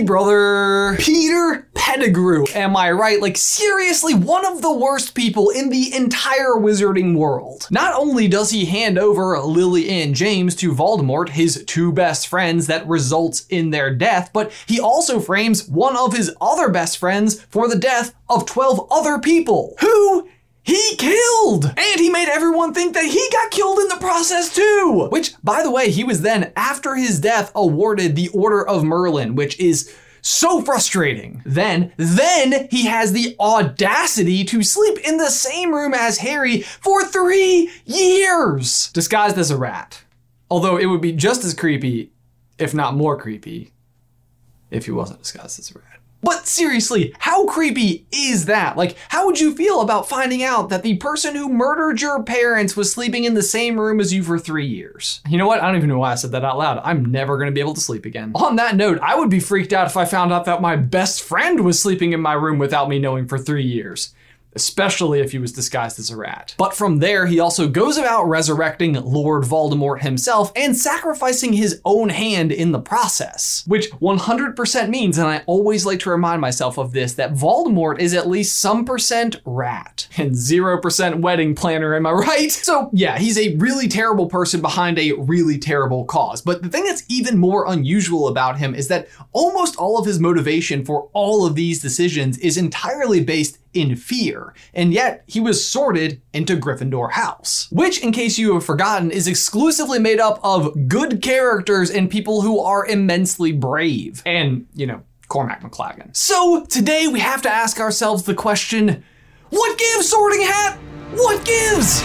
Brother. Peter Pettigrew, am I right? Like, seriously, one of the worst people in the entire wizarding world. Not only does he hand over Lily and James to Voldemort, his two best friends, that results in their death, but he also frames one of his other best friends for the death of 12 other people. Who he killed! And he made everyone think that he got killed in the process too! Which, by the way, he was then, after his death, awarded the Order of Merlin, which is so frustrating. Then, then he has the audacity to sleep in the same room as Harry for three years, disguised as a rat. Although it would be just as creepy, if not more creepy, if he wasn't disguised as a rat. But seriously, how creepy is that? Like, how would you feel about finding out that the person who murdered your parents was sleeping in the same room as you for three years? You know what? I don't even know why I said that out loud. I'm never gonna be able to sleep again. On that note, I would be freaked out if I found out that my best friend was sleeping in my room without me knowing for three years especially if he was disguised as a rat. But from there, he also goes about resurrecting Lord Voldemort himself and sacrificing his own hand in the process. Which 100% means, and I always like to remind myself of this, that Voldemort is at least some percent rat and 0% wedding planner, am I right? So yeah, he's a really terrible person behind a really terrible cause. But the thing that's even more unusual about him is that almost all of his motivation for all of these decisions is entirely based in fear, and yet he was sorted into Gryffindor House, which, in case you have forgotten, is exclusively made up of good characters and people who are immensely brave. And, you know, Cormac McLaggen. So today we have to ask ourselves the question what gives, Sorting Hat? What gives?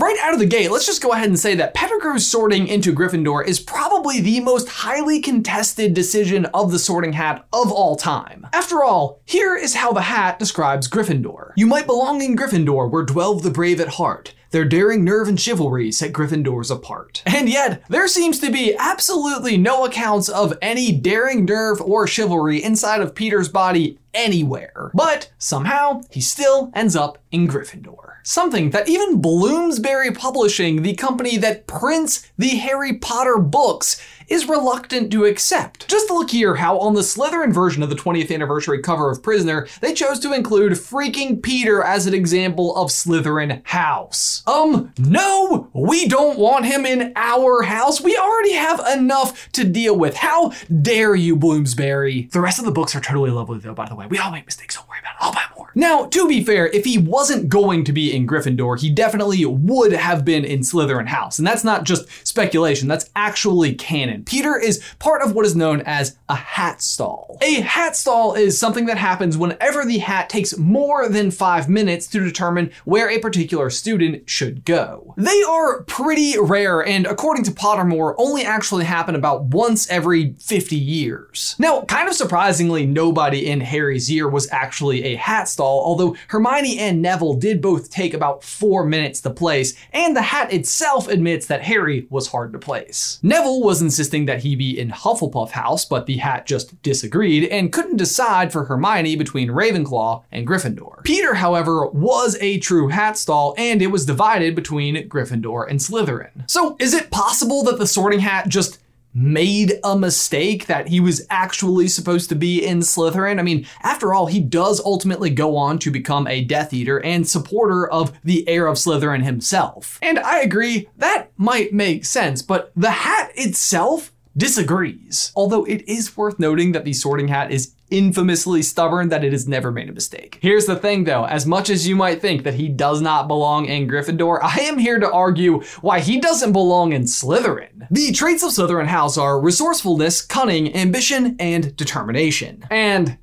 Right out of the gate, let's just go ahead and say that Pettigrew's sorting into Gryffindor is probably the most highly contested decision of the sorting hat of all time. After all, here is how the hat describes Gryffindor. You might belong in Gryffindor where dwell the brave at heart. Their daring nerve and chivalry set Gryffindors apart. And yet, there seems to be absolutely no accounts of any daring nerve or chivalry inside of Peter's body anywhere. But somehow, he still ends up in Gryffindor. Something that even Bloomsbury Publishing, the company that prints the Harry Potter books, is reluctant to accept. Just look here how on the Slytherin version of the 20th anniversary cover of Prisoner, they chose to include freaking Peter as an example of Slytherin house. Um, no, we don't want him in our house. We already have enough to deal with. How dare you, Bloomsbury? The rest of the books are totally lovely though, by the way. We all make mistakes, don't worry about it. I'll buy more. Now, to be fair, if he wasn't going to be in Gryffindor, he definitely would have been in Slytherin house. And that's not just speculation, that's actually canon. Peter is part of what is known as a hat stall. A hat stall is something that happens whenever the hat takes more than five minutes to determine where a particular student should go. They are pretty rare and according to Pottermore only actually happen about once every 50 years. Now, kind of surprisingly, nobody in Harry's year was actually a hat stall, although Hermione and Neville did both take about four minutes to place, and the hat itself admits that Harry was hard to place. Neville was insisting insisting that he be in Hufflepuff House, but the hat just disagreed and couldn't decide for Hermione between Ravenclaw and Gryffindor. Peter, however, was a true hat stall, and it was divided between Gryffindor and Slytherin. So, is it possible that the Sorting Hat just made a mistake that he was actually supposed to be in Slytherin. I mean, after all, he does ultimately go on to become a Death Eater and supporter of the heir of Slytherin himself. And I agree, that might make sense, but the hat itself disagrees. Although it is worth noting that the sorting hat is infamously stubborn that it has never made a mistake. Here's the thing though, as much as you might think that he does not belong in Gryffindor, I am here to argue why he doesn't belong in Slytherin. The traits of Slytherin House are resourcefulness, cunning, ambition, and determination. And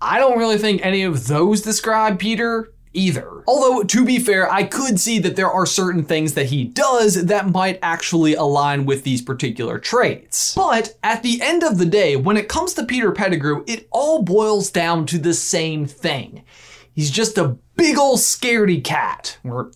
I don't really think any of those describe Peter either. Although, to be fair, I could see that there are certain things that he does that might actually align with these particular traits. But at the end of the day, when it comes to Peter Pettigrew, it all boils down to the same thing. He's just a big ol' scaredy cat, or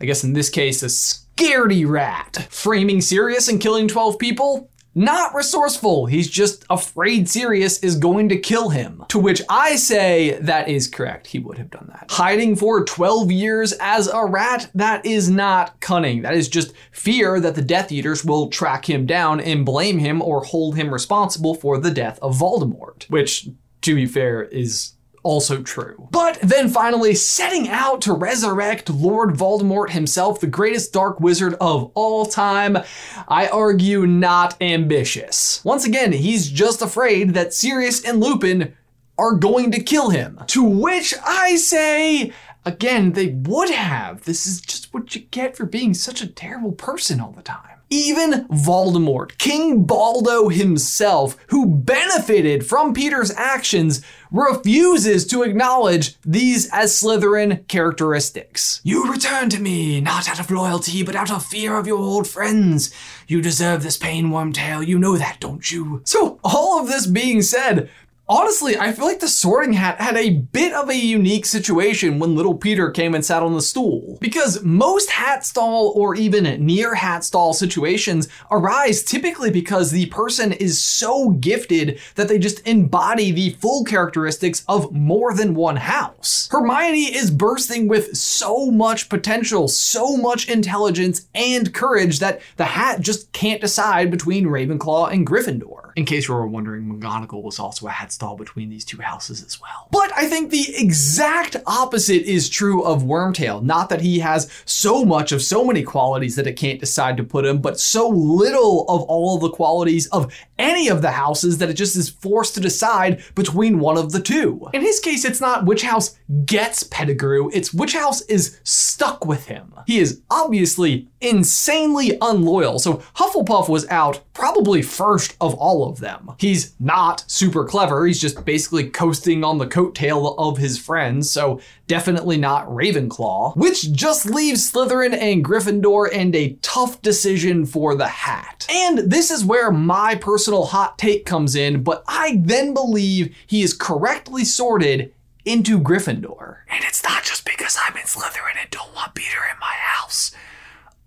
I guess in this case, a scaredy rat. Framing Sirius and killing 12 people? Not resourceful. He's just afraid Sirius is going to kill him. To which I say that is correct. He would have done that. Hiding for 12 years as a rat, that is not cunning. That is just fear that the Death Eaters will track him down and blame him or hold him responsible for the death of Voldemort, which, to be fair, is also true. But then finally, setting out to resurrect Lord Voldemort himself, the greatest dark wizard of all time, I argue not ambitious. Once again, he's just afraid that Sirius and Lupin are going to kill him. To which I say, again, they would have. This is just what you get for being such a terrible person all the time. Even Voldemort, King Baldo himself, who benefited from Peter's actions, refuses to acknowledge these as Slytherin characteristics. You return to me, not out of loyalty, but out of fear of your old friends. You deserve this pain, Wormtail. You know that, don't you? So, all of this being said, Honestly, I feel like the sorting hat had a bit of a unique situation when little Peter came and sat on the stool. Because most hat stall or even near hat stall situations arise typically because the person is so gifted that they just embody the full characteristics of more than one house. Hermione is bursting with so much potential, so much intelligence and courage that the hat just can't decide between Ravenclaw and Gryffindor. In case you were wondering, McGonagall was also a hat between these two houses as well. But I think the exact opposite is true of Wormtail. Not that he has so much of so many qualities that it can't decide to put him, but so little of all the qualities of any of the houses that it just is forced to decide between one of the two. In his case, it's not which house gets Pettigrew, it's which house is stuck with him. He is obviously insanely unloyal, so Hufflepuff was out probably first of all of them. He's not super clever, he's just basically coasting on the coattail of his friends, so definitely not Ravenclaw, which just leaves Slytherin and Gryffindor and a tough decision for the hat. And this is where my personal hot take comes in, but I then believe he is correctly sorted into Gryffindor. And it's not just because I'm in Slytherin and don't want Peter in my house.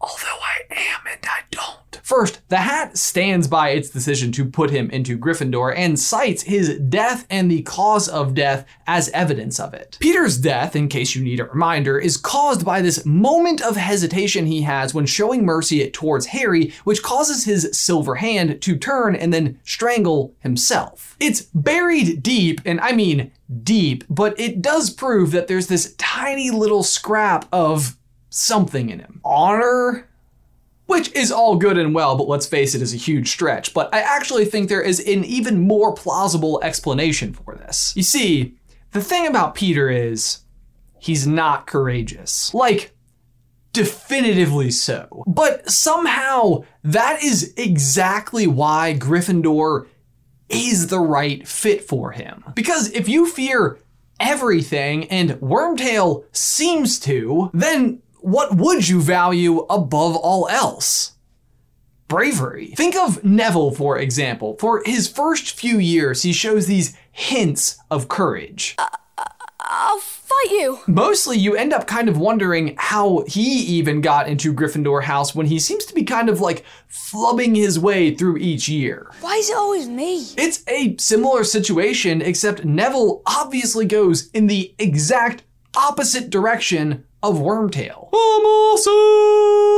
Although I am and I don't. First, the hat stands by its decision to put him into Gryffindor and cites his death and the cause of death as evidence of it. Peter's death, in case you need a reminder, is caused by this moment of hesitation he has when showing mercy towards Harry, which causes his silver hand to turn and then strangle himself. It's buried deep, and I mean deep, but it does prove that there's this tiny little scrap of something in him. Honor? Which is all good and well, but let's face it, is a huge stretch. But I actually think there is an even more plausible explanation for this. You see, the thing about Peter is, he's not courageous. Like, definitively so. But somehow, that is exactly why Gryffindor is the right fit for him. Because if you fear everything and Wormtail seems to, then what would you value above all else? Bravery. Think of Neville, for example. For his first few years, he shows these hints of courage. Uh, I'll fight you. Mostly, you end up kind of wondering how he even got into Gryffindor House when he seems to be kind of like flubbing his way through each year. Why is it always me? It's a similar situation, except Neville obviously goes in the exact opposite direction of Wormtail. I'm awesome!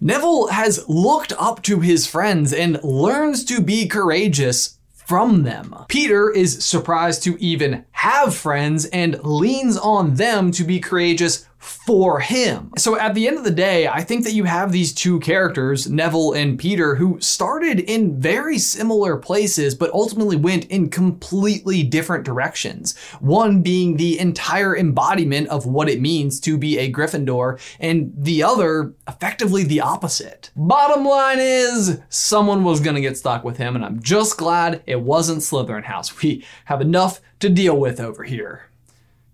Neville has looked up to his friends and learns to be courageous from them. Peter is surprised to even have friends and leans on them to be courageous for him. So at the end of the day, I think that you have these two characters, Neville and Peter, who started in very similar places, but ultimately went in completely different directions. One being the entire embodiment of what it means to be a Gryffindor, and the other effectively the opposite. Bottom line is, someone was gonna get stuck with him, and I'm just glad it wasn't Slytherin House. We have enough to deal with over here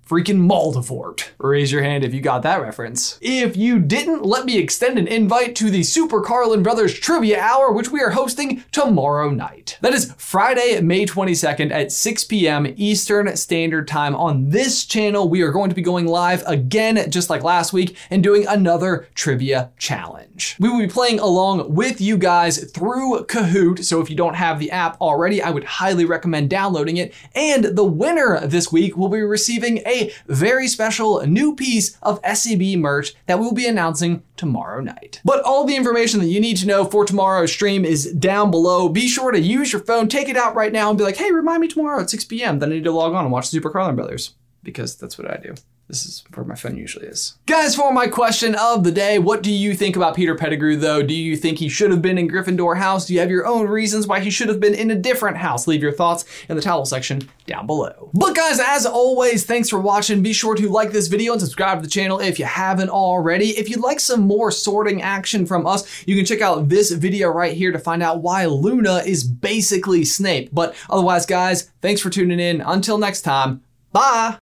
freaking Maldivort. Raise your hand if you got that reference. If you didn't, let me extend an invite to the Super Carlin Brothers Trivia Hour, which we are hosting tomorrow night. That is Friday, May 22nd at 6 p.m. Eastern Standard Time on this channel. We are going to be going live again, just like last week, and doing another trivia challenge. We will be playing along with you guys through Kahoot, so if you don't have the app already, I would highly recommend downloading it. And the winner this week will be receiving a very special new piece of SCB merch that we'll be announcing tomorrow night. But all the information that you need to know for tomorrow's stream is down below. Be sure to use your phone, take it out right now, and be like, hey, remind me tomorrow at 6 p.m. Then I need to log on and watch the Super Carlin Brothers because that's what I do. This is where my phone usually is. Guys, for my question of the day, what do you think about Peter Pettigrew though? Do you think he should have been in Gryffindor house? Do you have your own reasons why he should have been in a different house? Leave your thoughts in the towel section down below. But guys, as always, thanks for watching. Be sure to like this video and subscribe to the channel if you haven't already. If you'd like some more sorting action from us, you can check out this video right here to find out why Luna is basically Snape. But otherwise, guys, thanks for tuning in. Until next time, bye!